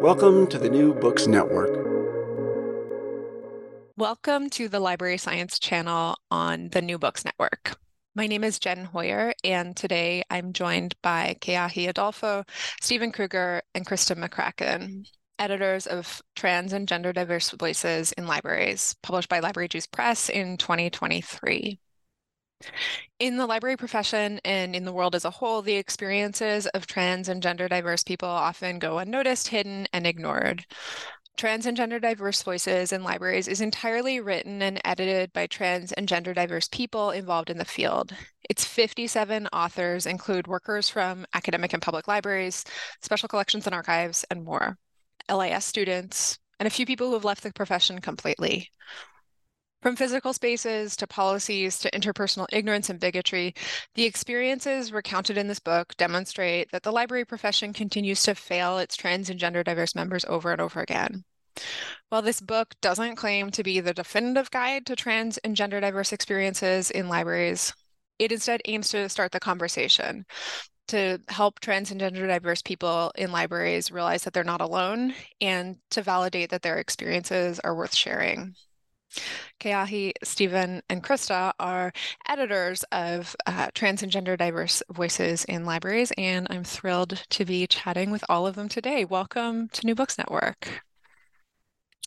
Welcome to the New Books Network. Welcome to the Library Science channel on the New Books Network. My name is Jen Hoyer, and today I'm joined by Keahi Adolpho, Stephen Krueger, and Krista McCracken, editors of Trans and Gender Diverse Voices in Libraries, published by Library Juice Press in 2023. In the library profession and in the world as a whole, the experiences of trans and gender diverse people often go unnoticed, hidden, and ignored. Trans and gender diverse voices in libraries is entirely written and edited by trans and gender diverse people involved in the field. Its 57 authors include workers from academic and public libraries, special collections and archives, and more, LIS students, and a few people who have left the profession completely. From physical spaces to policies to interpersonal ignorance and bigotry, the experiences recounted in this book demonstrate that the library profession continues to fail its trans and gender diverse members over and over again. While this book doesn't claim to be the definitive guide to trans and gender diverse experiences in libraries, it instead aims to start the conversation to help trans and gender diverse people in libraries realize that they're not alone and to validate that their experiences are worth sharing. Keahi, Stephen, and Krista are editors of uh, Trans and Gender Diverse Voices in Libraries, and I'm thrilled to be chatting with all of them today. Welcome to New Books Network.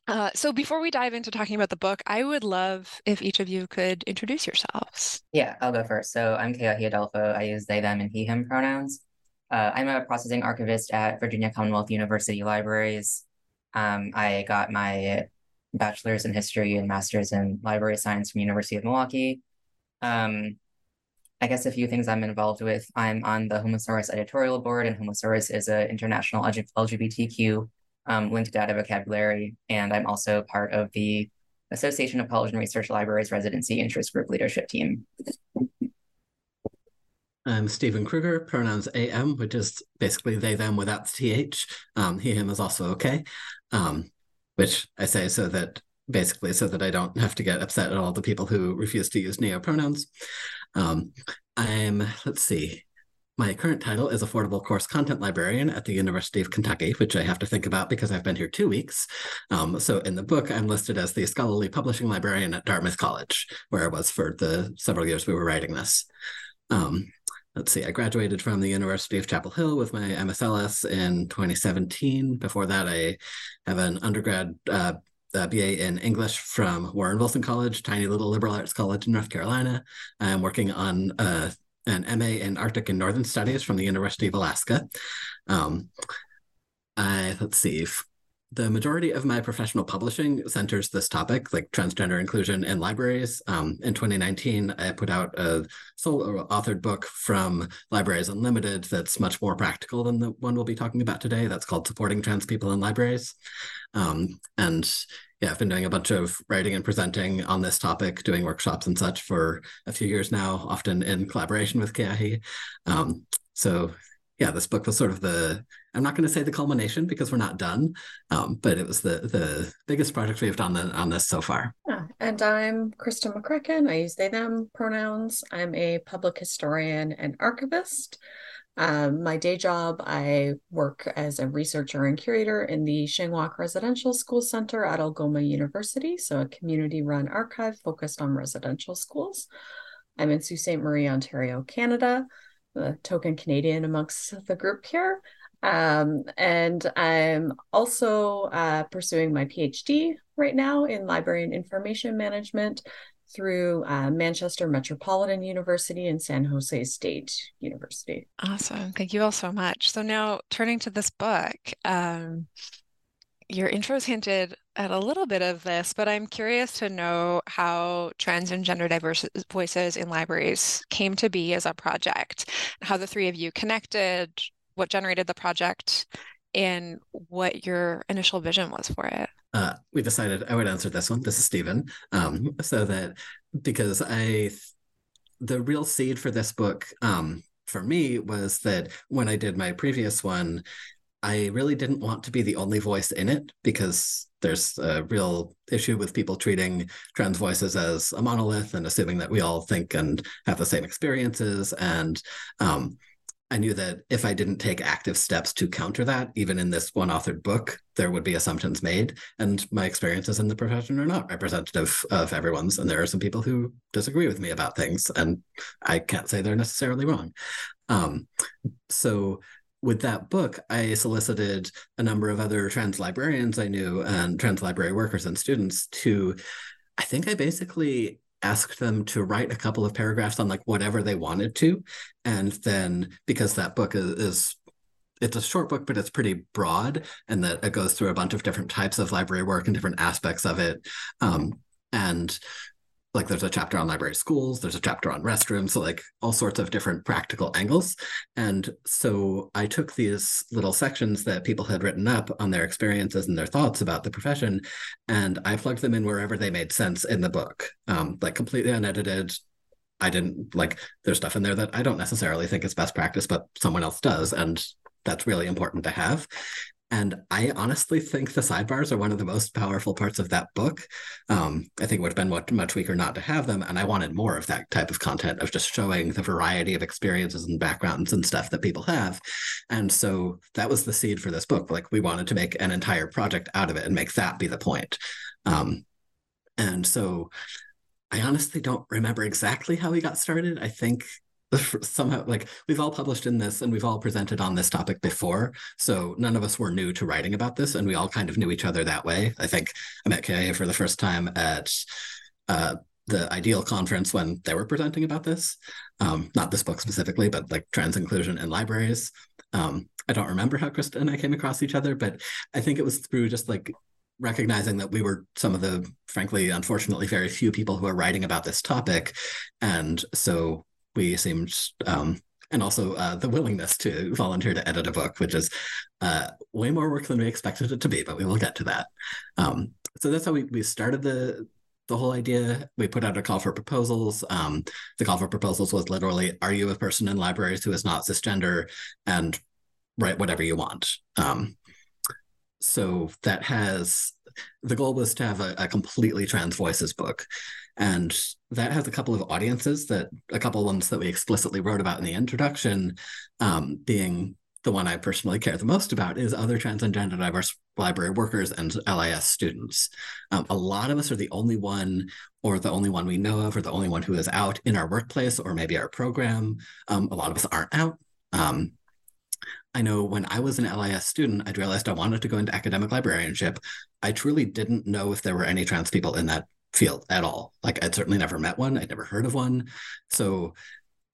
Uh, so before we dive into talking about the book, I would love if each of you could introduce yourselves. Yeah, I'll go first. So I'm Keahi Adolpho. I use they, them, and he, him pronouns. Uh, I'm a processing archivist at Virginia Commonwealth University Libraries. Um, I got my bachelor's in history and master's in library science from University of Milwaukee. Um, I guess a few things I'm involved with. I'm on the Homosaurus editorial board, and Homosaurus is an international LGBTQ um, linked data vocabulary. And I'm also part of the Association of College and Research Libraries Residency Interest Group Leadership Team. I'm Stephen Krueger, pronouns AM, which is basically they, them without the TH. Um, he, him is also okay. Um, which I say so that basically so that I don't have to get upset at all the people who refuse to use neo pronouns. Um, I'm, let's see, my current title is Affordable Course Content Librarian at the University of Kentucky, which I have to think about because I've been here two weeks. Um, so in the book, I'm listed as the Scholarly Publishing Librarian at Dartmouth College, where I was for the several years we were writing this. Um, let's see, I graduated from the University of Chapel Hill with my MSLS in 2017. Before that, I have an undergrad uh, BA in English from Warren Wilson College, tiny little liberal arts college in North Carolina. I'm working on uh, an MA in Arctic and Northern Studies from the University of Alaska. Um, I, let's see, the majority of my professional publishing centers this topic, like transgender inclusion in libraries. Um, in 2019, I put out a solo authored book from Libraries Unlimited that's much more practical than the one we'll be talking about today. That's called Supporting Trans People in Libraries. Um, and yeah, I've been doing a bunch of writing and presenting on this topic, doing workshops and such for a few years now, often in collaboration with Keahi. Um, so yeah, this book was sort of the I'm not going to say the culmination because we're not done, um, but it was the the biggest project we've done on this so far. Yeah, and I'm Krista McCracken. I use they them pronouns. I'm a public historian and archivist. Um, my day job, I work as a researcher and curator in the Shingwauk Residential School Center at Algoma University, so a community run archive focused on residential schools. I'm in Sault Ste. Marie, Ontario, Canada, the token Canadian amongst the group here. Um, and I'm also uh, pursuing my PhD right now in library and information management through uh, Manchester Metropolitan University and San Jose State University. Awesome. Thank you all so much. So now turning to this book, um, your intro's hinted at a little bit of this, but I'm curious to know how trans and gender diverse voices in libraries came to be as a project, how the three of you connected, what generated the project, and what your initial vision was for it. Uh, we decided I would answer this one. This is Stephen. Um, so that because I, the real seed for this book um, for me was that when I did my previous one, I really didn't want to be the only voice in it because there's a real issue with people treating trans voices as a monolith and assuming that we all think and have the same experiences. And um, I knew that if I didn't take active steps to counter that, even in this one authored book, there would be assumptions made. And my experiences in the profession are not representative of everyone's. And there are some people who disagree with me about things, and I can't say they're necessarily wrong. Um, so with that book, I solicited a number of other trans librarians I knew and trans library workers and students to, I think I basically asked them to write a couple of paragraphs on like whatever they wanted to. And then because that book is, is it's a short book but it's pretty broad and that it goes through a bunch of different types of library work and different aspects of it. Um, and like there's a chapter on library schools there's a chapter on restrooms so like all sorts of different practical angles. And so i took these little sections that people had written up on their experiences and their thoughts about the profession and i plugged them in wherever they made sense in the book. Um, like completely unedited. I didn't like there's stuff in there that i don't necessarily think is best practice but someone else does and that's really important to have and I honestly think the sidebars are one of the most powerful parts of that book. Um, I think it would have been much, weaker not to have them. And I wanted more of that type of content of just showing the variety of experiences and backgrounds and stuff that people have. And so that was the seed for this book. Like we wanted to make an entire project out of it and make that be the point. Um, and so I honestly don't remember exactly how we got started. I think somehow like we've all published in this and we've all presented on this topic before. So none of us were new to writing about this and we all kind of knew each other that way. I think i met kay for the first time at uh, the IDEAL conference when they were presenting about this. Um, not this book specifically but like trans inclusion in libraries. Um, i don't remember how krista and i came across each other but i think it was through just like recognizing that we were some of the frankly unfortunately very few people who are writing about this topic. And so we seemed um, and also uh, the willingness to volunteer to edit a book, which is uh, way more work than we expected it to be, but we will get to that. Um, so that's how we, we started the the whole idea. We put out a call for proposals. Um, the call for proposals was literally, "Are you a person in libraries who is not cisgender?" and write whatever you want. Um, so that has the goal was to have a, a completely trans voices book and that has a couple of audiences that a couple ones that we explicitly wrote about in the introduction, um, being the one I personally care the most about is other trans and gender diverse library workers and LIS students. Um, a lot of us are the only one or the only one we know of or the only one who is out in our workplace or maybe our program. Um, a lot of us aren't out. Um, I know when I was an LIS student, I'd realized I wanted to go into academic librarianship. I truly didn't know if there were any trans people in that field at all. Like I'd certainly never met one, I'd never heard of one. So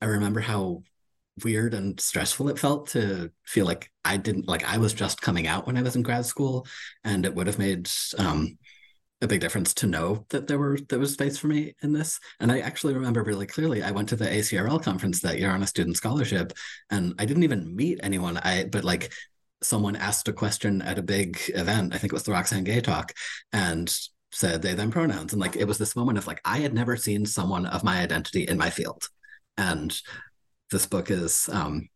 I remember how weird and stressful it felt to feel like I didn't like I was just coming out when I was in grad school, and it would have made um, a big difference to know that there were there was space for me in this. And I actually remember really clearly. I went to the ACRL conference that year on a student scholarship, and I didn't even meet anyone. I but like someone asked a question at a big event. I think it was the Roxane Gay talk, and said they them pronouns and like it was this moment of like i had never seen someone of my identity in my field and this book is um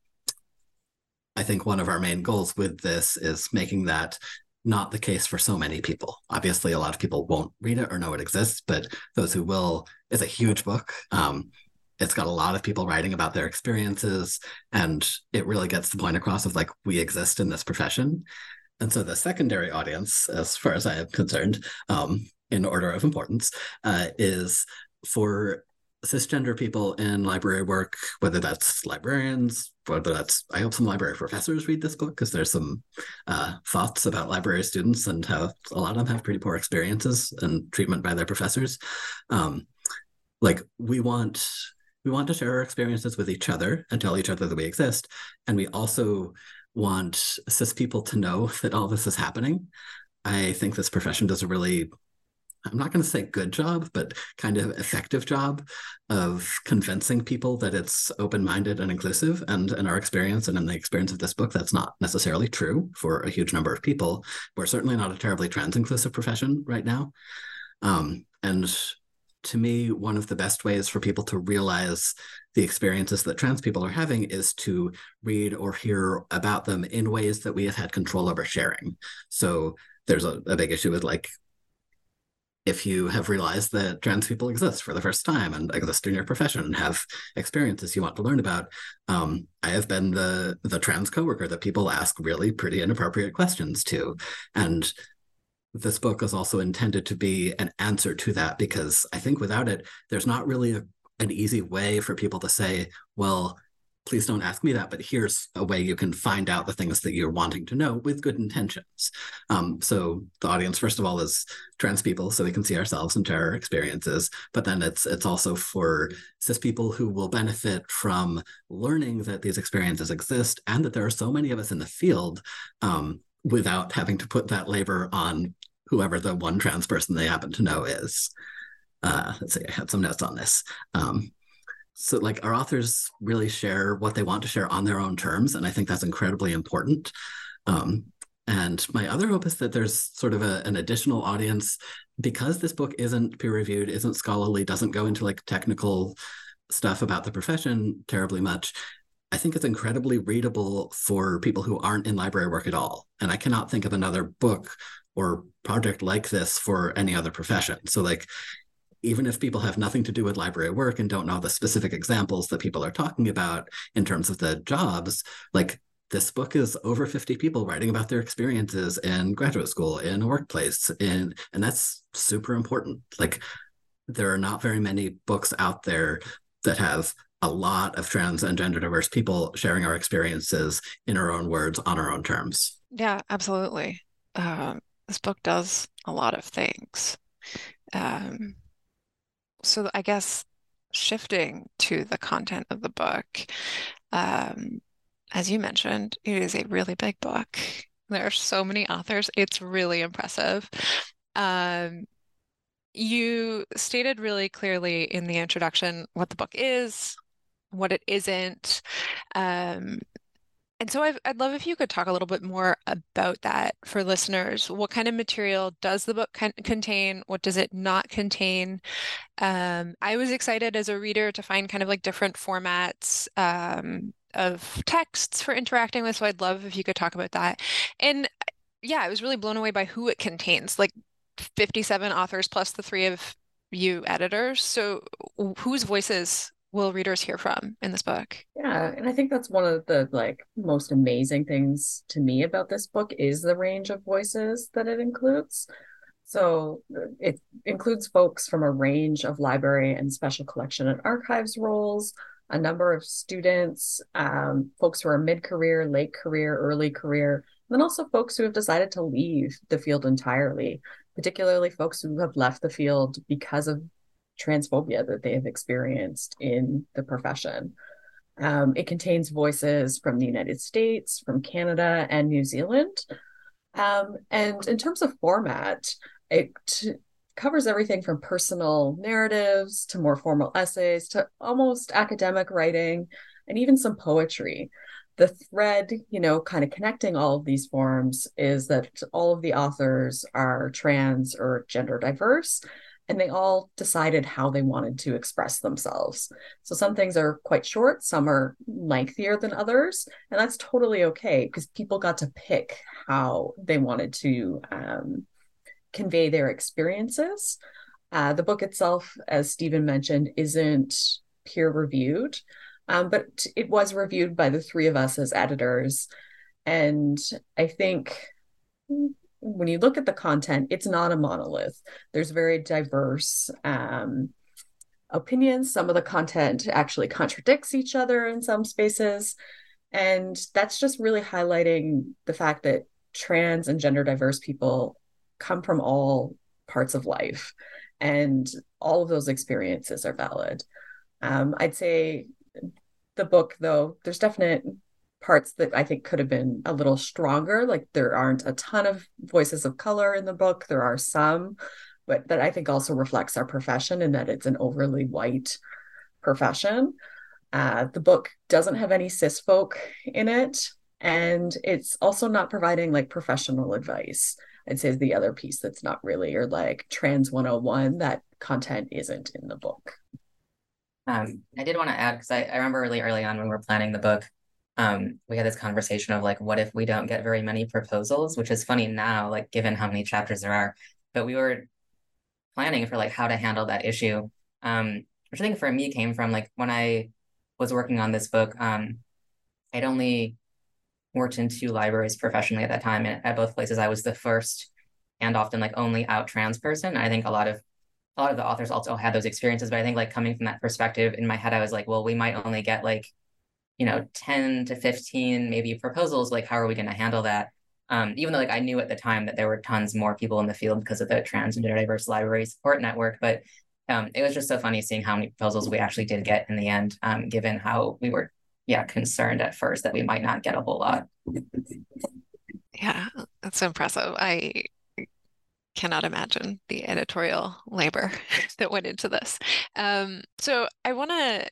I think one of our main goals with this is making that not the case for so many people. Obviously, a lot of people won't read it or know it exists, but those who will, is a huge book. Um, it's got a lot of people writing about their experiences, and it really gets the point across of like, we exist in this profession. And so the secondary audience, as far as I am concerned, um, in order of importance, uh, is for cisgender people in library work, whether that's librarians, whether that's, I hope some library professors read this book because there's some uh, thoughts about library students and how a lot of them have pretty poor experiences and treatment by their professors. Um, like we want we want to share our experiences with each other and tell each other that we exist, and we also want cis people to know that all this is happening. I think this profession does a really I'm not going to say good job, but kind of effective job of convincing people that it's open minded and inclusive. And in our experience and in the experience of this book, that's not necessarily true for a huge number of people. We're certainly not a terribly trans inclusive profession right now. Um, and to me, one of the best ways for people to realize the experiences that trans people are having is to read or hear about them in ways that we have had control over sharing. So there's a, a big issue with like if you have realized that trans people exist for the first time and exist in your profession and have experiences you want to learn about, um, I have been the the trans coworker that people ask really pretty inappropriate questions to, and this book is also intended to be an answer to that because I think without it, there's not really a, an easy way for people to say, well, please don't ask me that, but here's a way you can find out the things that you're wanting to know with good intentions. Um, so the audience, first of all, is trans people, so we can see ourselves and share our experiences. But then it's it's also for cis people who will benefit from learning that these experiences exist and that there are so many of us in the field um, without having to put that labor on whoever the one trans person they happen to know is. Uh, let's see, I had some notes on this. Um, so like our authors really share what they want to share on their own terms and i think that's incredibly important um, and my other hope is that there's sort of a, an additional audience because this book isn't peer reviewed isn't scholarly doesn't go into like technical stuff about the profession terribly much i think it's incredibly readable for people who aren't in library work at all and i cannot think of another book or project like this for any other profession so like even if people have nothing to do with library work and don't know the specific examples that people are talking about in terms of the jobs, like this book is over 50 people writing about their experiences in graduate school, in a workplace, in and that's super important. Like there are not very many books out there that have a lot of trans and gender diverse people sharing our experiences in our own words on our own terms. Yeah, absolutely. Um, this book does a lot of things. Um, so I guess shifting to the content of the book, um, as you mentioned, it is a really big book. There are so many authors. It's really impressive. Um, you stated really clearly in the introduction what the book is, what it isn't, um, and so i would love if you could talk a little bit more about that for listeners. What kind of material does the book con- contain? What does it not contain? Um, I was excited as a reader to find kind of like different formats um, of texts for interacting with. So I'd love if you could talk about that. And yeah, I was really blown away by who it contains, like 57 authors plus the three of you editors. So whose voices will readers hear from in this book? Yeah, and I think that's one of the like most amazing things to me about this book is the range of voices that it includes. So it includes folks from a range of library and special collection and archives roles, a number of students, um, folks who are mid-career, late career, early career, and then also folks who have decided to leave the field entirely, particularly folks who have left the field because of transphobia that they have experienced in the profession. Um, it contains voices from the United States, from Canada, and New Zealand. Um, and in terms of format, it t- covers everything from personal narratives to more formal essays to almost academic writing and even some poetry. The thread, you know, kind of connecting all of these forms is that all of the authors are trans or gender diverse and they all decided how they wanted to express themselves. So some things are quite short, some are lengthier than others, and that's totally okay because people got to pick how they wanted to um, convey their experiences. Uh, the book itself, as Stephen mentioned, isn't peer reviewed, um, but it was reviewed by the three of us as editors. And I think when you look at the content, it's not a monolith. There's very diverse um, opinions. Some of the content actually contradicts each other in some spaces. And that's just really highlighting the fact that trans and gender diverse people come from all parts of life and all of those experiences are valid. Um, I'd say the book, though, there's definite parts that I think could have been a little stronger. Like there aren't a ton of voices of color in the book. There are some, but that I think also reflects our profession in that it's an overly white profession. Uh, the book doesn't have any cis folk in it, and it's also not providing like professional advice. I'd say is the other piece that's not really or like trans 101 that content isn't in the book. Um, I did want to add because I, I remember really early on when we were planning the book, um, we had this conversation of like, what if we don't get very many proposals, which is funny now, like given how many chapters there are. But we were planning for like how to handle that issue, um, which I think for me came from like when I was working on this book, um, I'd only worked in two libraries professionally at that time, and at both places I was the first and often like only out trans person. I think a lot of a lot of the authors also had those experiences, but I think like coming from that perspective in my head, I was like, well, we might only get like you know 10 to 15 maybe proposals like how are we going to handle that? Um, even though like i knew at the time that there were tons more people in the field because of the trans and diverse library support network but um, it was just so funny seeing how many proposals we actually did get in the end um, given how we were yeah concerned at first that we might not get a whole lot. Yeah that's impressive. I cannot imagine the editorial labor that went into this um, so i want to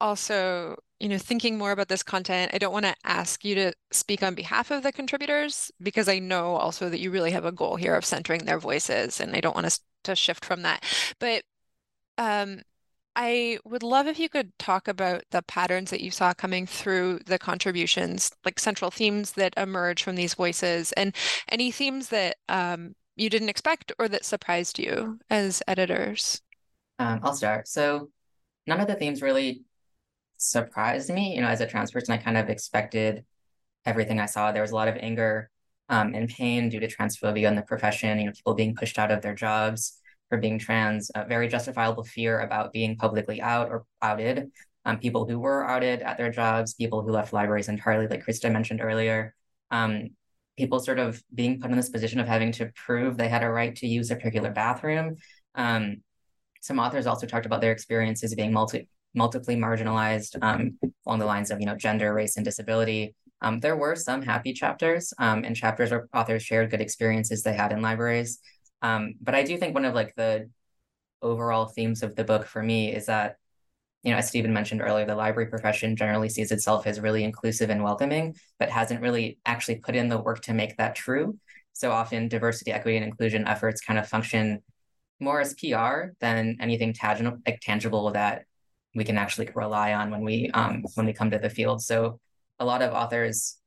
also you know, thinking more about this content, I don't want to ask you to speak on behalf of the contributors because I know also that you really have a goal here of centering their voices, and I don't want us to shift from that. But um, I would love if you could talk about the patterns that you saw coming through the contributions, like central themes that emerge from these voices, and any themes that um, you didn't expect or that surprised you as editors. Um, I'll start. So, none of the themes really surprised me. You know, as a trans person, I kind of expected everything I saw. There was a lot of anger um, and pain due to transphobia in the profession, you know, people being pushed out of their jobs for being trans, a very justifiable fear about being publicly out or outed, um, people who were outed at their jobs, people who left libraries entirely, like Krista mentioned earlier, um, people sort of being put in this position of having to prove they had a right to use a particular bathroom. Um, some authors also talked about their experiences being multi multiply marginalized um, along the lines of you know gender, race, and disability. Um, there were some happy chapters um, and chapters where authors shared good experiences they had in libraries. Um, but I do think one of like the overall themes of the book for me is that you know as Stephen mentioned earlier, the library profession generally sees itself as really inclusive and welcoming, but hasn't really actually put in the work to make that true. So often, diversity, equity, and inclusion efforts kind of function more as PR than anything tangible, like tangible that we can actually rely on when we um, when we come to the field. So a lot of authors,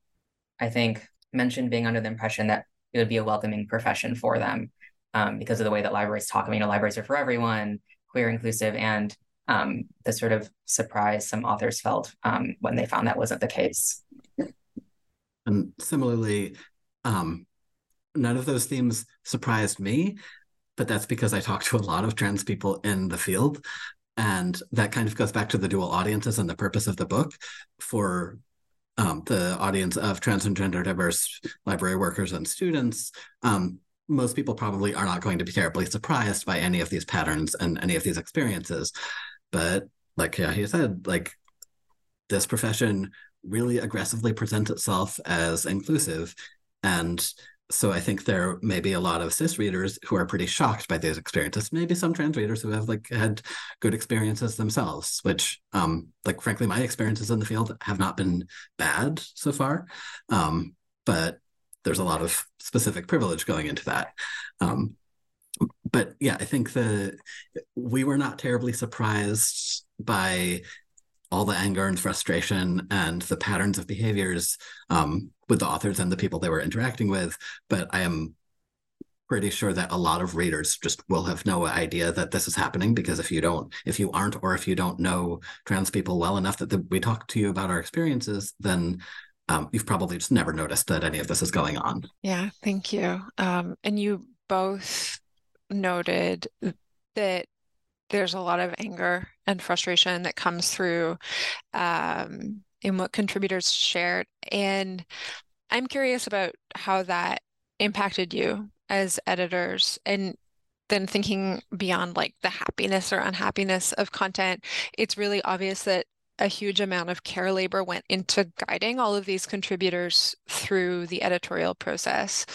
I think, mentioned being under the impression that it would be a welcoming profession for them um, because of the way that libraries talk. I mean, you know, libraries are for everyone, queer, inclusive, and um, the sort of surprise some authors felt um, when they found that wasn't the case. And similarly, um, none of those themes surprised me, but that's because I talked to a lot of trans people in the field. And that kind of goes back to the dual audiences and the purpose of the book for um, the audience of trans and gender diverse library workers and students. Um, most people probably are not going to be terribly surprised by any of these patterns and any of these experiences. But like Keahi said, like this profession really aggressively presents itself as inclusive and so I think there may be a lot of cis readers who are pretty shocked by these experiences. Maybe some trans readers who have like had good experiences themselves, which um like frankly my experiences in the field have not been bad so far. Um, but there's a lot of specific privilege going into that. Um, but yeah, I think the we were not terribly surprised by all the anger and frustration and the patterns of behaviors um, with the authors and the people they were interacting with. But I am pretty sure that a lot of readers just will have no idea that this is happening because if you don't if you aren't or if you don't know trans people well enough that the, we talk to you about our experiences then um, you've probably just never noticed that any of this is going on yeah thank you um, and you both noted that there's a lot of anger and frustration that comes through um, in what contributors shared and i'm curious about how that impacted you as editors and then thinking beyond like the happiness or unhappiness of content, it's really obvious that a huge amount of care labor went into guiding all of these contributors through the editorial process.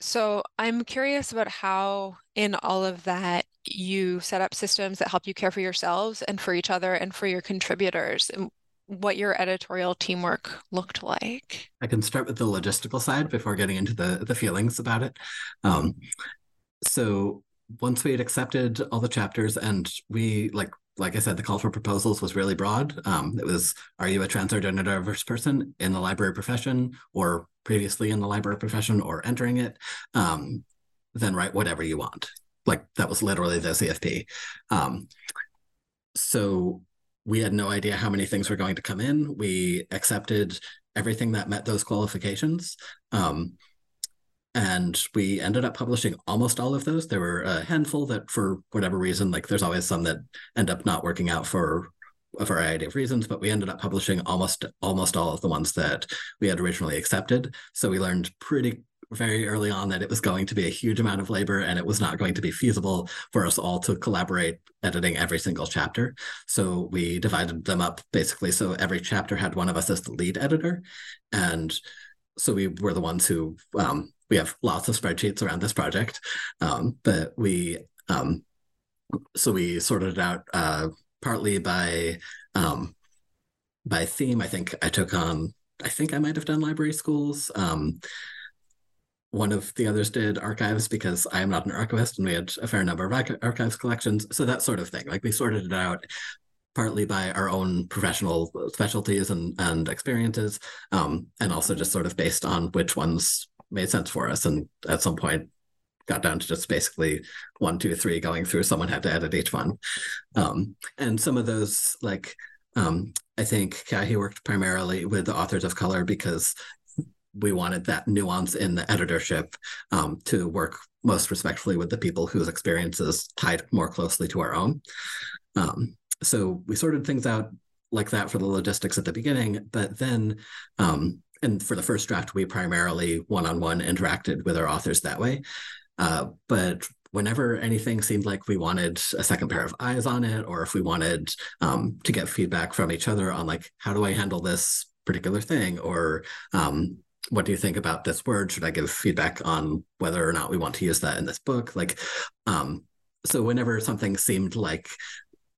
So I'm curious about how, in all of that, you set up systems that help you care for yourselves and for each other and for your contributors. And what your editorial teamwork looked like. I can start with the logistical side before getting into the the feelings about it. Um, so once we had accepted all the chapters and we like like I said, the call for proposals was really broad. Um, it was, are you a trans or gender diverse person in the library profession or previously in the library profession or entering it? Um, then write whatever you want. Like that was literally the CFP. Um, so we had no idea how many things were going to come in. We accepted everything that met those qualifications. Um, and we ended up publishing almost all of those. There were a handful that, for whatever reason, like there's always some that end up not working out for a variety of reasons, but we ended up publishing almost almost all of the ones that we had originally accepted. So we learned pretty very early on that it was going to be a huge amount of labor and it was not going to be feasible for us all to collaborate editing every single chapter. So we divided them up basically so every chapter had one of us as the lead editor. And so we were the ones who um, we have lots of spreadsheets around this project, um, but we um, so we sorted it out uh, partly by um, by theme. I think I took on. I think I might have done library schools. Um, one of the others did archives because I am not an archivist and we had a fair number of archives collections. So that sort of thing. Like we sorted it out partly by our own professional specialties and, and experiences, um, and also just sort of based on which ones made sense for us. And at some point, got down to just basically one, two, three going through. Someone had to edit each one. Um, and some of those, like, um, I think Kahi worked primarily with the authors of color because we wanted that nuance in the editorship um, to work most respectfully with the people whose experiences tied more closely to our own. Um, so we sorted things out like that for the logistics at the beginning, but then, um, and for the first draft, we primarily one-on-one interacted with our authors that way. Uh, but whenever anything seemed like we wanted a second pair of eyes on it, or if we wanted um, to get feedback from each other on like, how do I handle this particular thing, or um, what do you think about this word? Should I give feedback on whether or not we want to use that in this book? Like, um, so whenever something seemed like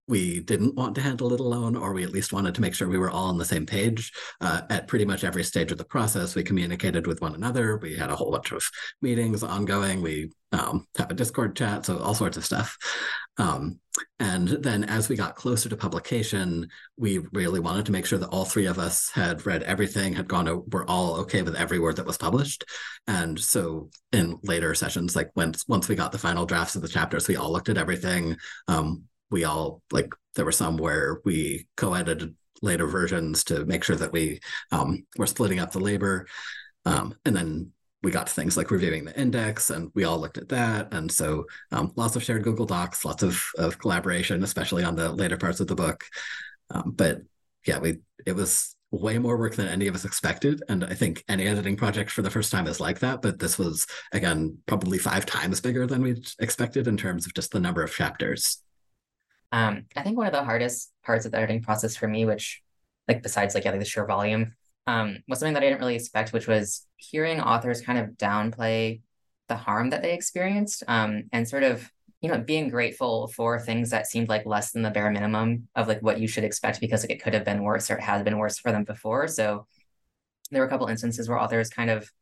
we didn't want to handle it alone, or we at least wanted to make sure we were all on the same page. Uh, at pretty much every stage of the process, we communicated with one another. We had a whole bunch of meetings ongoing. We um, have a Discord chat, so all sorts of stuff. Um, and then as we got closer to publication, we really wanted to make sure that all three of us had read everything, had gone, to, were all okay with every word that was published. And so in later sessions, like once once we got the final drafts of the chapters, we all looked at everything. Um, we all like there were some where we co-edited later versions to make sure that we um, were splitting up the labor. Um, and then we got to things like reviewing the index and we all looked at that. And so um, lots of shared google docs lots of, of collaboration especially on the later parts of the book. Um, but yeah we it was way more work than any of us expected. And i think any editing project for the first time is like that but this was again probably five times bigger than we expected in terms of just the number of chapters um, I think one of the hardest parts of the editing process for me, which like besides like yeah, like the sheer volume, um, was something that I didn't really expect, which was hearing authors kind of downplay the harm that they experienced, um, and sort of you know being grateful for things that seemed like less than the bare minimum of like what you should expect because like it could have been worse or it has been worse for them before. So there were a couple instances where authors kind of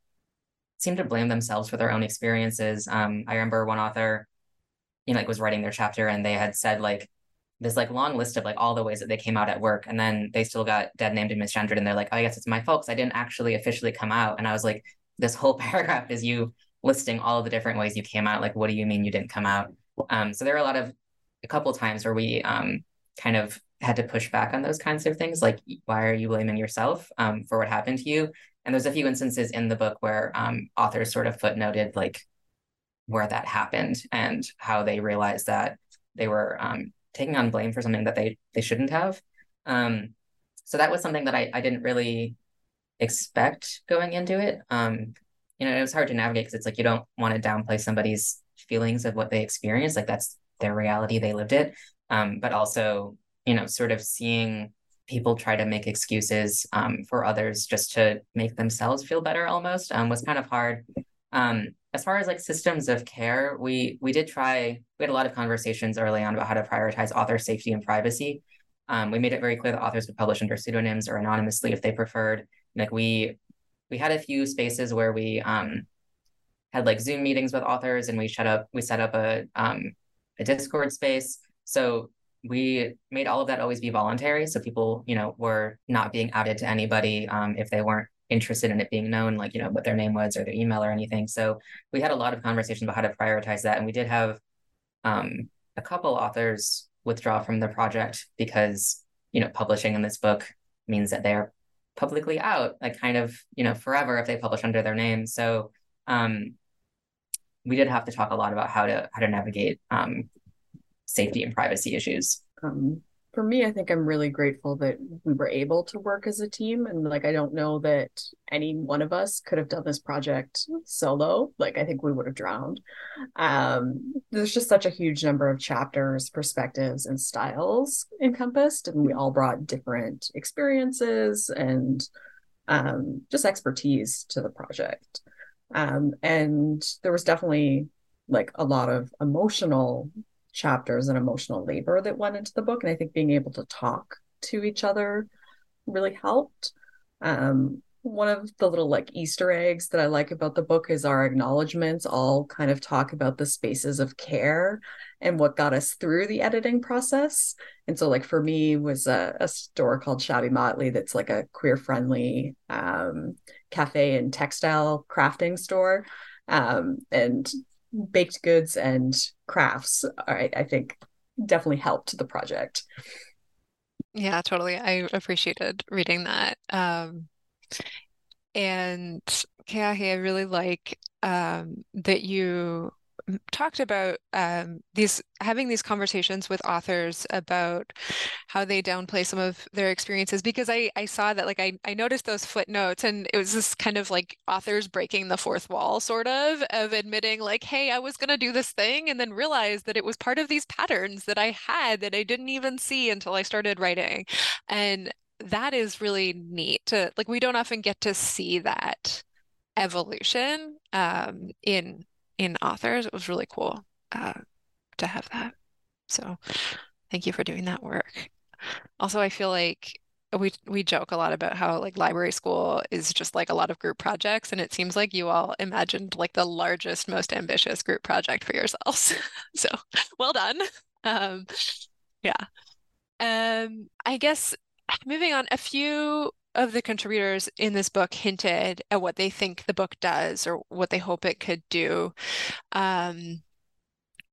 seemed to blame themselves for their own experiences. Um, I remember one author you know, like was writing their chapter and they had said like this like long list of like all the ways that they came out at work and then they still got dead named and misgendered and they're like, oh, I guess it's my fault because I didn't actually officially come out. And I was like, this whole paragraph is you listing all of the different ways you came out. Like, what do you mean you didn't come out? Um, so there are a lot of a couple times where we um, kind of had to push back on those kinds of things, like why are you blaming yourself um, for what happened to you? And there's a few instances in the book where um, authors sort of footnoted like where that happened and how they realized that they were um, taking on blame for something that they they shouldn't have. Um, so that was something that I, I didn't really expect going into it. Um, you know, it was hard to navigate because it's like you don't want to downplay somebody's feelings of what they experienced. Like that's their reality, they lived it. Um, but also, you know, sort of seeing people try to make excuses um, for others just to make themselves feel better almost um, was kind of hard. Um, as far as like systems of care, we we did try. We had a lot of conversations early on about how to prioritize author safety and privacy. Um, we made it very clear that authors would publish under pseudonyms or anonymously if they preferred. Like we we had a few spaces where we um, had like Zoom meetings with authors, and we set up we set up a um, a Discord space. So we made all of that always be voluntary, so people you know were not being outed to anybody um, if they weren't interested in it being known, like, you know, what their name was or their email or anything. So we had a lot of conversations about how to prioritize that. And we did have um, a couple authors withdraw from the project because, you know, publishing in this book means that they're publicly out, like kind of, you know, forever if they publish under their name. So um, we did have to talk a lot about how to how to navigate um, safety and privacy issues. Um, for me, I think I'm really grateful that we were able to work as a team. And like, I don't know that any one of us could have done this project solo. Like, I think we would have drowned. Um, there's just such a huge number of chapters, perspectives, and styles encompassed. And we all brought different experiences and um, just expertise to the project. Um, and there was definitely like a lot of emotional chapters and emotional labor that went into the book. And I think being able to talk to each other really helped. Um, one of the little like Easter eggs that I like about the book is our acknowledgments all kind of talk about the spaces of care and what got us through the editing process. And so, like for me, was a, a store called Shabby Motley that's like a queer friendly um, cafe and textile crafting store. Um, and baked goods and crafts I, I think definitely helped the project. Yeah totally. I appreciated reading that. Um and Keahi, I really like um, that you talked about um, these having these conversations with authors about how they downplay some of their experiences because I I saw that like I I noticed those footnotes and it was this kind of like authors breaking the fourth wall sort of of admitting like hey I was gonna do this thing and then realized that it was part of these patterns that I had that I didn't even see until I started writing. And that is really neat to like we don't often get to see that evolution um, in in authors. It was really cool uh, to have that. So thank you for doing that work. Also, I feel like we we joke a lot about how like library school is just like a lot of group projects and it seems like you all imagined like the largest most ambitious group project for yourselves so well done um yeah um i guess moving on a few of the contributors in this book hinted at what they think the book does or what they hope it could do. Um,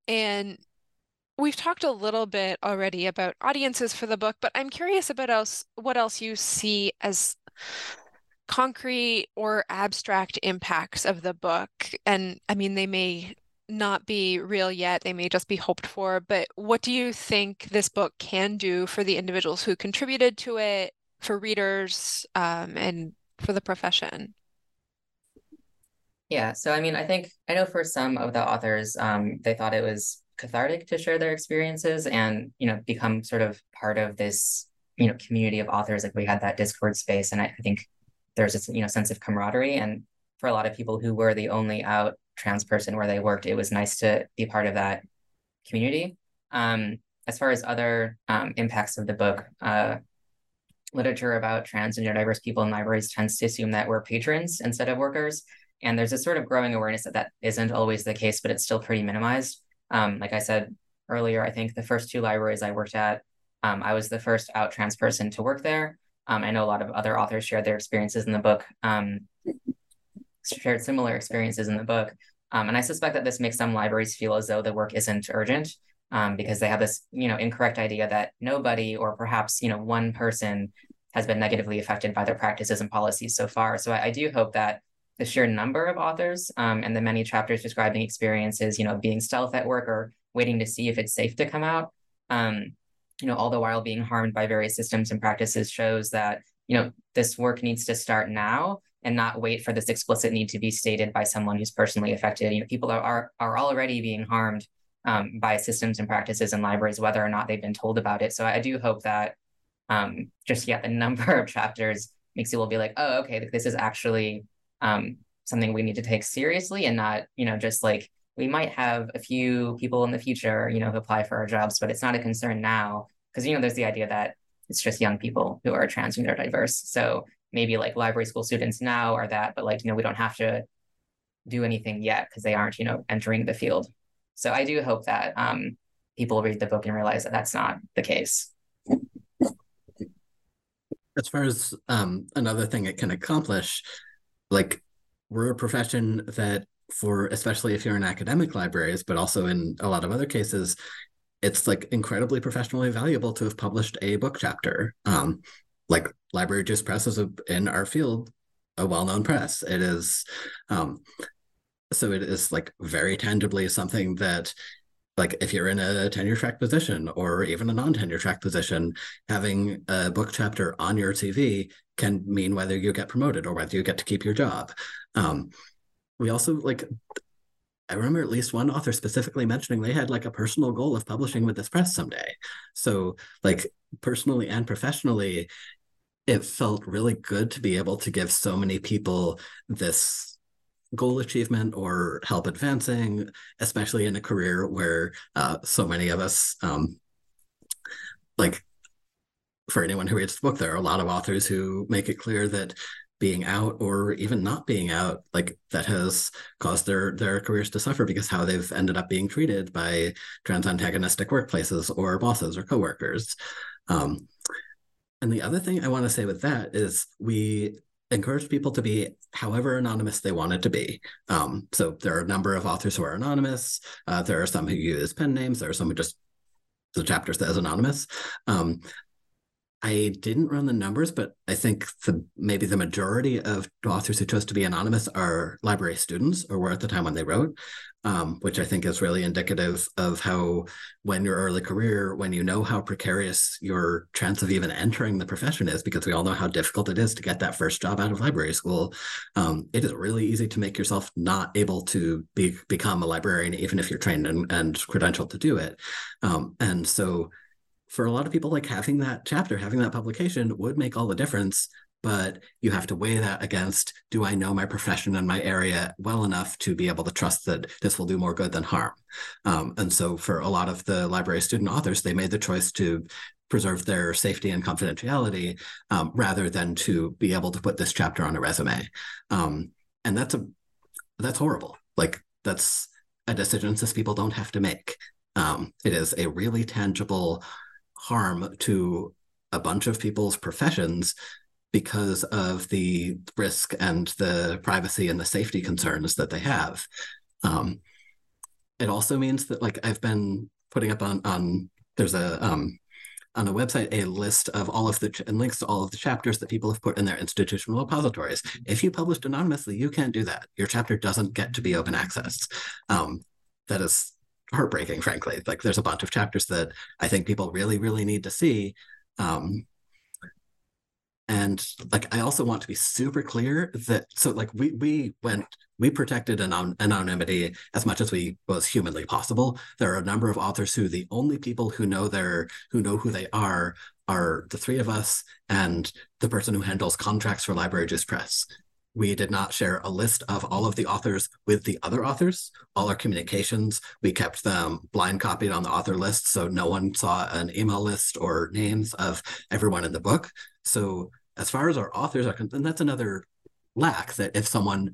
and we've talked a little bit already about audiences for the book, but I'm curious about else what else you see as concrete or abstract impacts of the book. And I mean, they may not be real yet, they may just be hoped for, but what do you think this book can do for the individuals who contributed to it for readers um, and for the profession? Yeah, so I mean, I think I know for some of the authors, um, they thought it was cathartic to share their experiences and you know become sort of part of this you know community of authors. Like we had that Discord space, and I, I think there's this you know sense of camaraderie. And for a lot of people who were the only out trans person where they worked, it was nice to be part of that community. Um, as far as other um, impacts of the book, uh, literature about trans and diverse people in libraries tends to assume that we're patrons instead of workers. And there's a sort of growing awareness that that isn't always the case, but it's still pretty minimized. Um, like I said earlier, I think the first two libraries I worked at, um, I was the first out trans person to work there. Um, I know a lot of other authors shared their experiences in the book, um, shared similar experiences in the book. Um, and I suspect that this makes some libraries feel as though the work isn't urgent um, because they have this, you know, incorrect idea that nobody or perhaps, you know, one person has been negatively affected by their practices and policies so far. So I, I do hope that the sheer number of authors um, and the many chapters describing experiences, you know, being stealth at work or waiting to see if it's safe to come out, um, you know, all the while being harmed by various systems and practices shows that, you know, this work needs to start now and not wait for this explicit need to be stated by someone who's personally affected. You know, people are are, are already being harmed um, by systems and practices in libraries, whether or not they've been told about it. So I do hope that um, just yeah, the number of chapters makes you will be like, oh, okay, this is actually um, something we need to take seriously and not, you know, just like we might have a few people in the future, you know, who apply for our jobs, but it's not a concern now because you know there's the idea that it's just young people who are trans and diverse. So maybe like library school students now are that, but like you know we don't have to do anything yet because they aren't you know entering the field. So I do hope that um, people read the book and realize that that's not the case. As far as um, another thing it can accomplish, like we're a profession that for especially if you're in academic libraries, but also in a lot of other cases, it's like incredibly professionally valuable to have published a book chapter. Um, like Library Juice Press is a, in our field a well-known press. It is, um, so it is like very tangibly something that like if you're in a tenure track position or even a non-tenure track position having a book chapter on your cv can mean whether you get promoted or whether you get to keep your job um, we also like I remember at least one author specifically mentioning they had like a personal goal of publishing with this press someday. So, like, personally and professionally, it felt really good to be able to give so many people this goal achievement or help advancing, especially in a career where uh, so many of us, um, like, for anyone who reads the book, there are a lot of authors who make it clear that being out or even not being out like that has caused their their careers to suffer because how they've ended up being treated by trans antagonistic workplaces or bosses or coworkers. Um, and the other thing i want to say with that is we encourage people to be however anonymous they want it to be. Um, so there are a number of authors who are anonymous. Uh, there are some who use pen names. There are some who just the chapters as anonymous. Um, I didn't run the numbers, but I think the maybe the majority of authors who chose to be anonymous are library students or were at the time when they wrote, um, which I think is really indicative of how, when your early career, when you know how precarious your chance of even entering the profession is, because we all know how difficult it is to get that first job out of library school, um, it is really easy to make yourself not able to be become a librarian, even if you're trained and, and credentialed to do it. Um, and so for a lot of people, like having that chapter, having that publication would make all the difference. But you have to weigh that against do I know my profession and my area well enough to be able to trust that this will do more good than harm? Um, and so, for a lot of the library student authors, they made the choice to preserve their safety and confidentiality um, rather than to be able to put this chapter on a resume. Um, and that's a that's horrible. Like that's a decision cis people don't have to make. Um, it is a really tangible harm to a bunch of people's professions because of the risk and the privacy and the safety concerns that they have. Um, it also means that like I've been putting up on on there's a um, on a website a list of all of the ch- and links to all of the chapters that people have put in their institutional repositories. If you published anonymously, you can't do that. Your chapter doesn't get to be open access. Um, that is heartbreaking, frankly. Like there's a bunch of chapters that I think people really, really need to see. Um, and like I also want to be super clear that so like we we went we protected anon- anonymity as much as we was humanly possible. There are a number of authors who the only people who know their who know who they are are the three of us and the person who handles contracts for Library Juice Press we did not share a list of all of the authors with the other authors. All our communications, we kept them blind copied on the author list. So no one saw an email list or names of everyone in the book. So as far as our authors are concerned, that's another lack that if someone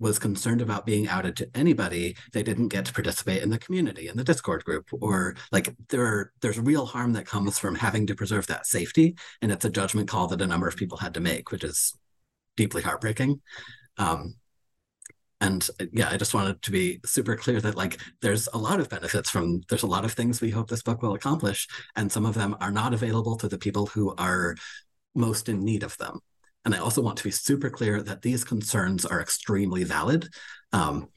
was concerned about being outed to anybody, they didn't get to participate in the community, in the Discord group, or like there there's real harm that comes from having to preserve that safety. And it's a judgment call that a number of people had to make, which is deeply heartbreaking. Um, and yeah, I just wanted to be super clear that like there's a lot of benefits from there's a lot of things we hope this book will accomplish, and some of them are not available to the people who are most in need of them. And I also want to be super clear that these concerns are extremely valid. Um,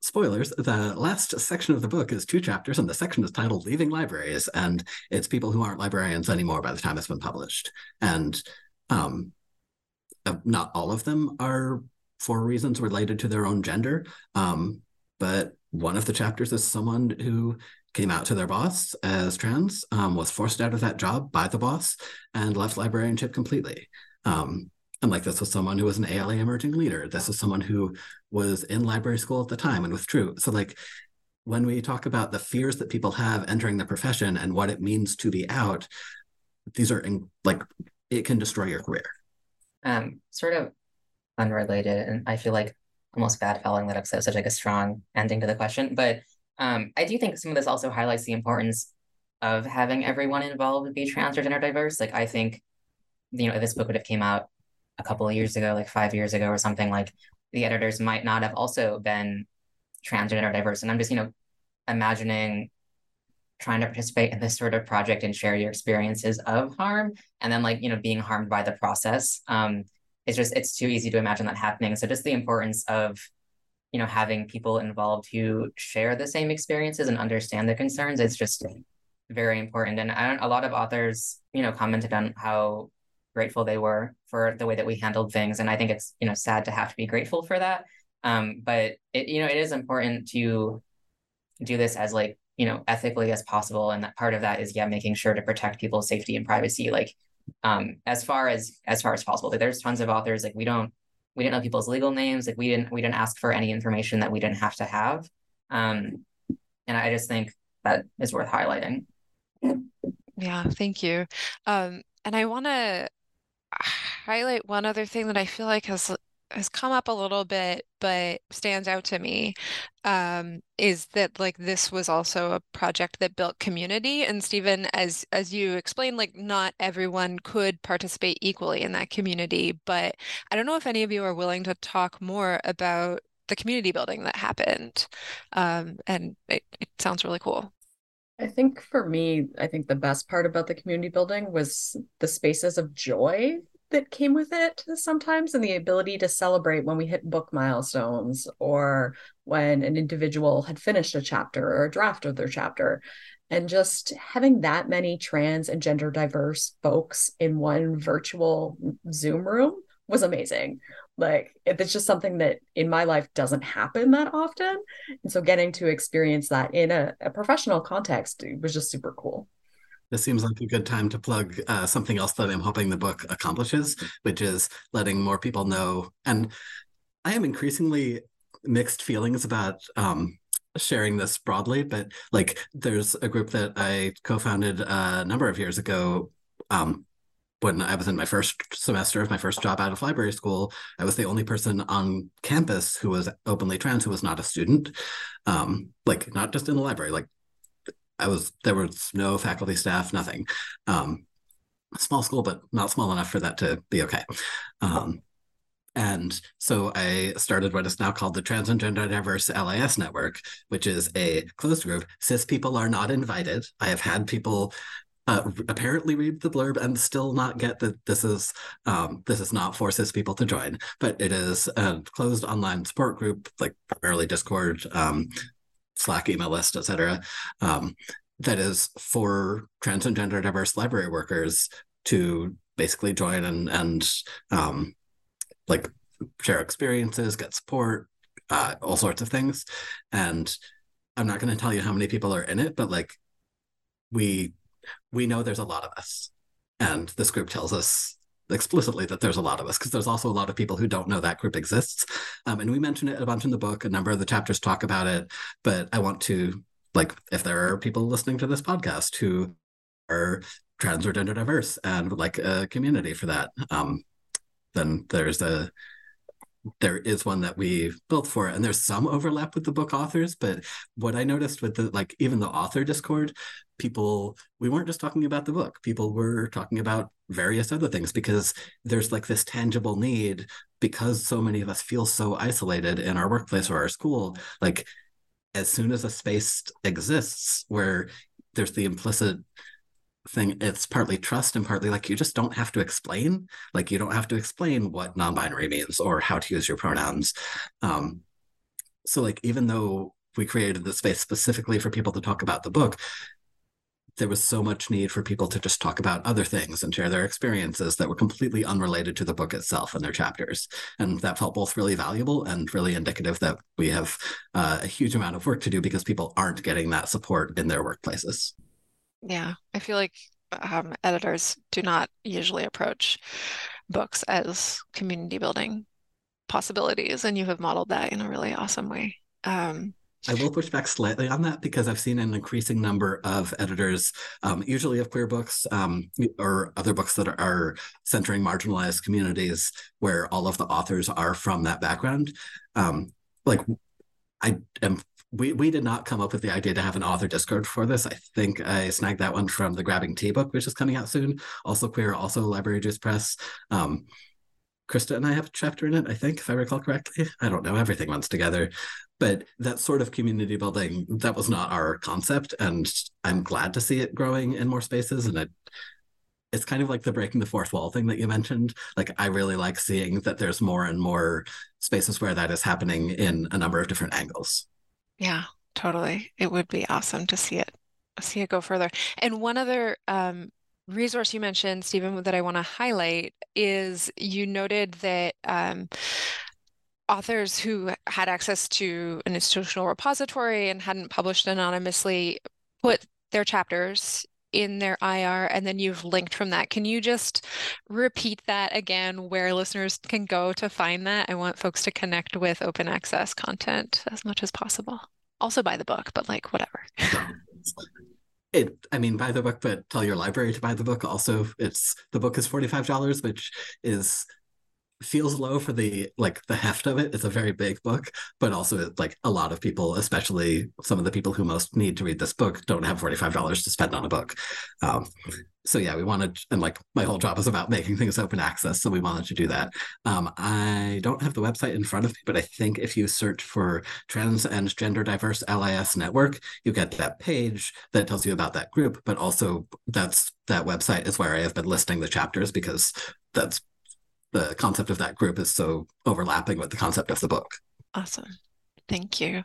spoilers the last section of the book is two chapters and the section is titled leaving libraries and it's people who aren't librarians anymore by the time it's been published and um, uh, not all of them are for reasons related to their own gender um, but one of the chapters is someone who came out to their boss as trans um, was forced out of that job by the boss and left librarianship completely um, and like this was someone who was an ALA emerging leader. This was someone who was in library school at the time and withdrew. So like when we talk about the fears that people have entering the profession and what it means to be out, these are in, like it can destroy your career. Um, sort of unrelated, and I feel like almost bad following that episode, such like a strong ending to the question. But um, I do think some of this also highlights the importance of having everyone involved be trans or gender diverse. Like I think, you know, if this book would have came out a couple of years ago, like five years ago or something, like the editors might not have also been transgender diverse. And I'm just, you know, imagining trying to participate in this sort of project and share your experiences of harm and then like, you know, being harmed by the process. Um, it's just, it's too easy to imagine that happening. So just the importance of, you know, having people involved who share the same experiences and understand the concerns, it's just very important. And I don't, a lot of authors, you know, commented on how grateful they were for the way that we handled things. And I think it's, you know, sad to have to be grateful for that. Um, but it, you know, it is important to do this as like, you know, ethically as possible. And that part of that is, yeah, making sure to protect people's safety and privacy, like um, as far as as far as possible. Like, there's tons of authors, like we don't we didn't know people's legal names, like we didn't we didn't ask for any information that we didn't have to have. Um, and I just think that is worth highlighting. Yeah, thank you. Um, and I want to highlight one other thing that I feel like has has come up a little bit but stands out to me um, is that like this was also a project that built community. And Stephen as as you explained like not everyone could participate equally in that community but I don't know if any of you are willing to talk more about the community building that happened. Um, and it, it sounds really cool. I think for me, I think the best part about the community building was the spaces of joy that came with it sometimes and the ability to celebrate when we hit book milestones or when an individual had finished a chapter or a draft of their chapter. And just having that many trans and gender diverse folks in one virtual Zoom room was amazing. Like it's just something that in my life doesn't happen that often. And so getting to experience that in a, a professional context was just super cool. This seems like a good time to plug uh, something else that I'm hoping the book accomplishes, which is letting more people know. And I am increasingly mixed feelings about um, sharing this broadly, but like there's a group that I co-founded a number of years ago um, when I was in my first semester of my first job out of library school, I was the only person on campus who was openly trans who was not a student. Um, like not just in the library, like I was there was no faculty staff, nothing. Um, small school, but not small enough for that to be okay. Um, and so I started what is now called the Trans and Gender Diverse LIS Network, which is a closed group. Cis people are not invited. I have had people uh, apparently read the blurb and still not get that this is um, this is not for cis people to join, but it is a closed online support group, like primarily Discord, um, Slack email list, etc. Um, that is for trans and gender diverse library workers to basically join and and um, like share experiences, get support, uh, all sorts of things. And I'm not going to tell you how many people are in it, but like we we know there's a lot of us. And this group tells us explicitly that there's a lot of us because there's also a lot of people who don't know that group exists. Um, and we mention it a bunch in the book. A number of the chapters talk about it. But I want to, like, if there are people listening to this podcast who are trans or gender diverse and would like a community for that, um, then there's a there is one that we built for and there's some overlap with the book authors. But what I noticed with the like even the author Discord, people we weren't just talking about the book. People were talking about various other things because there's like this tangible need because so many of us feel so isolated in our workplace or our school. Like as soon as a space exists where there's the implicit thing it's partly trust and partly like you just don't have to explain like you don't have to explain what non-binary means or how to use your pronouns. Um so like even though we created the space specifically for people to talk about the book there was so much need for people to just talk about other things and share their experiences that were completely unrelated to the book itself and their chapters. And that felt both really valuable and really indicative that we have uh, a huge amount of work to do because people aren't getting that support in their workplaces yeah, I feel like um, editors do not usually approach books as community building possibilities, and you have modeled that in a really awesome way. Um, I will push back slightly on that because I've seen an increasing number of editors, um, usually of queer books um, or other books that are, centering marginalized communities where all of the authors are from that background. Um, like, I am we we did not come up with the idea to have an author discord for this. I think i snagged that one from the grabbing tea book which is coming out soon. Also queer also library juice press. Um, krista and i have a chapter in it i think if i recall correctly. I don't know. Everything runs together. But that sort of community building that was not our concept and i'm glad to see it growing in more spaces and it it's kind of like the breaking the fourth wall thing that you mentioned. Like, I really like seeing that there's more and more spaces where that is happening in a number of different angles. Yeah, totally. It would be awesome to see it see it go further. And one other um, resource you mentioned, Stephen, that I want to highlight is you noted that um, authors who had access to an institutional repository and hadn't published anonymously put their chapters in their IR and then you've linked from that. Can you just repeat that again where listeners can go to find that? I want folks to connect with open access content as much as possible. Also buy the book, but like whatever. it i mean buy the book but tell your library to buy the book also it's the book is $45 which is feels low for the like the heft of it. It's a very big book, but also like a lot of people, especially some of the people who most need to read this book, don't have forty five dollars to spend on a book. Um, so yeah, we wanted, and like my whole job is about making things open access, so we wanted to do that. Um, I don't have the website in front of me, but I think if you search for trans and gender diverse LIS network, you get that page that tells you about that group. But also, that's that website is where I have been listing the chapters because that's the concept of that group is so overlapping with the concept of the book. Awesome. Thank you.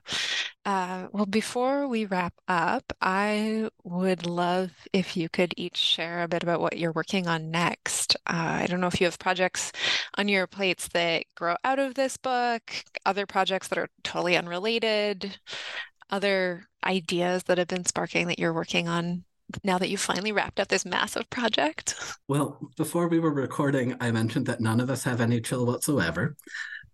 Uh, well, before we wrap up, I would love if you could each share a bit about what you're working on next. Uh, I don't know if you have projects on your plates that grow out of this book, other projects that are totally unrelated, other ideas that have been sparking that you're working on now that you've finally wrapped up this massive project? Well, before we were recording, I mentioned that none of us have any chill whatsoever.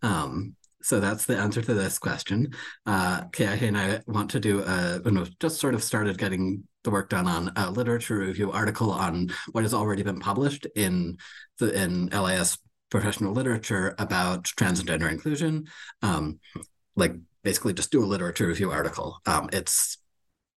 Um, so that's the answer to this question. Uh, and I want to do a, you know, just sort of started getting the work done on a literature review article on what has already been published in the in LIS professional literature about transgender inclusion. Um, like basically just do a literature review article. Um, it's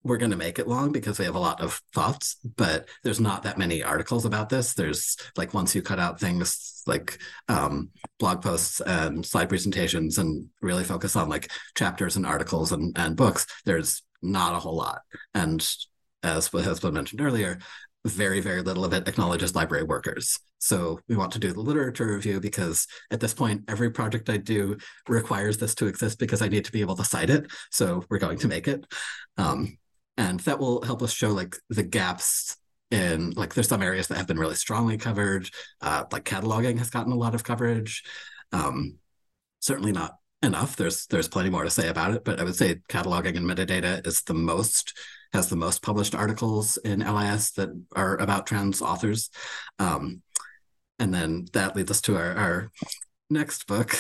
we're going to make it long because we have a lot of thoughts, but there's not that many articles about this. There's like once you cut out things like um, blog posts and slide presentations and really focus on like chapters and articles and, and books, there's not a whole lot. And as has been mentioned earlier, very, very little of it acknowledges library workers. So we want to do the literature review because at this point, every project I do requires this to exist because I need to be able to cite it. So we're going to make it. Um, and that will help us show like the gaps in like there's some areas that have been really strongly covered uh, like cataloging has gotten a lot of coverage. Um, certainly not enough. There's there's plenty more to say about it but i would say cataloging and metadata is the most has the most published articles in lis that are about trans authors. Um, and then that leads us to our, our next book.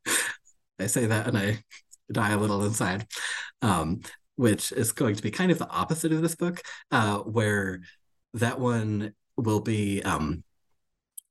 I say that and i die a little inside. Um, which is going to be kind of the opposite of this book, uh, where that one will be um,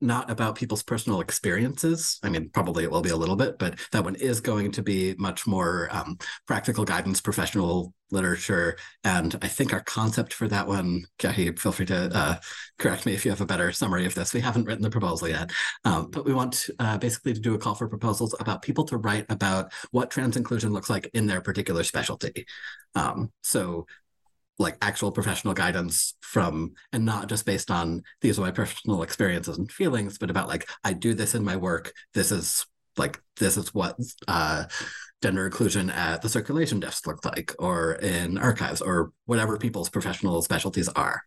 not about people's personal experiences. I mean, probably it will be a little bit, but that one is going to be much more um, practical guidance, professional literature. And I think our concept for that one, Keahi, feel free to uh, correct me if you have a better summary of this. We haven't written the proposal yet, um, but we want uh, basically to do a call for proposals about people to write about what trans inclusion looks like in their particular specialty. Um, so like actual professional guidance from and not just based on these are my personal experiences and feelings but about like i do this in my work. This is like this is what uh gender inclusion at the circulation desk looked like or in archives or whatever people's professional specialties are.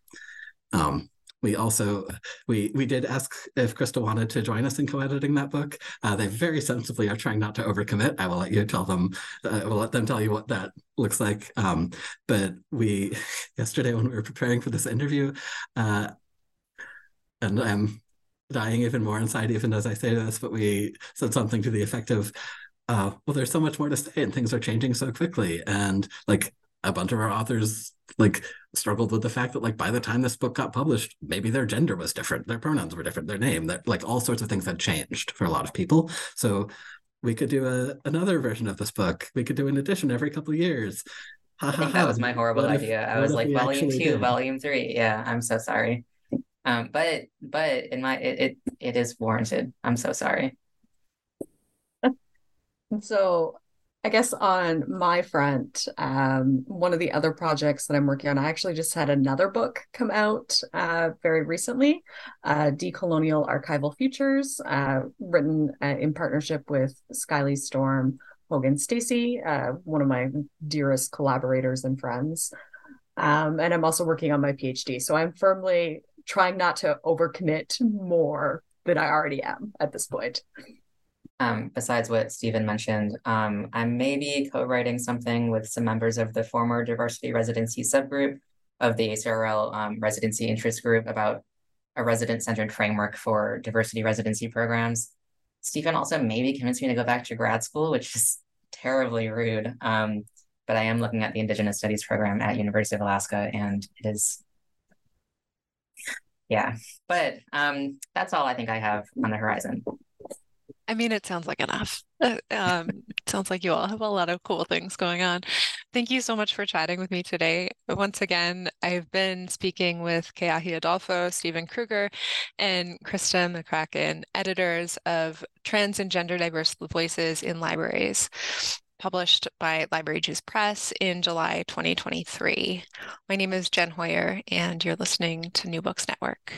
Um we also we we did ask if Krista wanted to join us in co-editing that book. Uh, they very sensibly are trying not to overcommit. I will let you tell them. Uh, I will let them tell you what that looks like. Um, but we yesterday when we were preparing for this interview, uh, and I'm dying even more inside even as I say this, but we said something to the effect of, uh, "Well, there's so much more to say, and things are changing so quickly, and like." A bunch of our authors like struggled with the fact that like by the time this book got published maybe their gender was different their pronouns were different their name that like all sorts of things had changed for a lot of people so we could do a another version of this book we could do an edition every couple of years I think that was my horrible what idea. If, I was like volume two, did? volume three. Yeah, I'm so sorry. Um, but but in my it, it it is warranted. I'm so sorry. So I guess on my front, um, one of the other projects that I'm working on, I actually just had another book come out uh, very recently, uh, Decolonial Archival Futures, uh, written uh, in partnership with Skyly Storm Hogan Stacy, uh, one of my dearest collaborators and friends. Um, and I'm also working on my PhD. So I'm firmly trying not to overcommit more than I already am at this point um, besides what Stephen mentioned, um, I'm maybe co-writing something with some members of the former diversity residency subgroup of the ACRL um, residency interest group about a resident-centered framework for diversity residency programs. Stephen also maybe convinced me to go back to grad school, which is terribly rude. Um, but I am looking at the Indigenous Studies program at University of Alaska, and it is, yeah. But um, that's all I think I have on the horizon. I mean, it sounds like enough. Uh, um, sounds like you all have a lot of cool things going on. Thank you so much for chatting with me today. Once again, I've been speaking with Keahi Adolpho, Stephen Krueger, and Krista McCracken, editors of Trans and Gender Diverse Voices in Libraries, published by Library Juice Press in July 2023. My name is Jen Hoyer, and you're listening to New Books Network.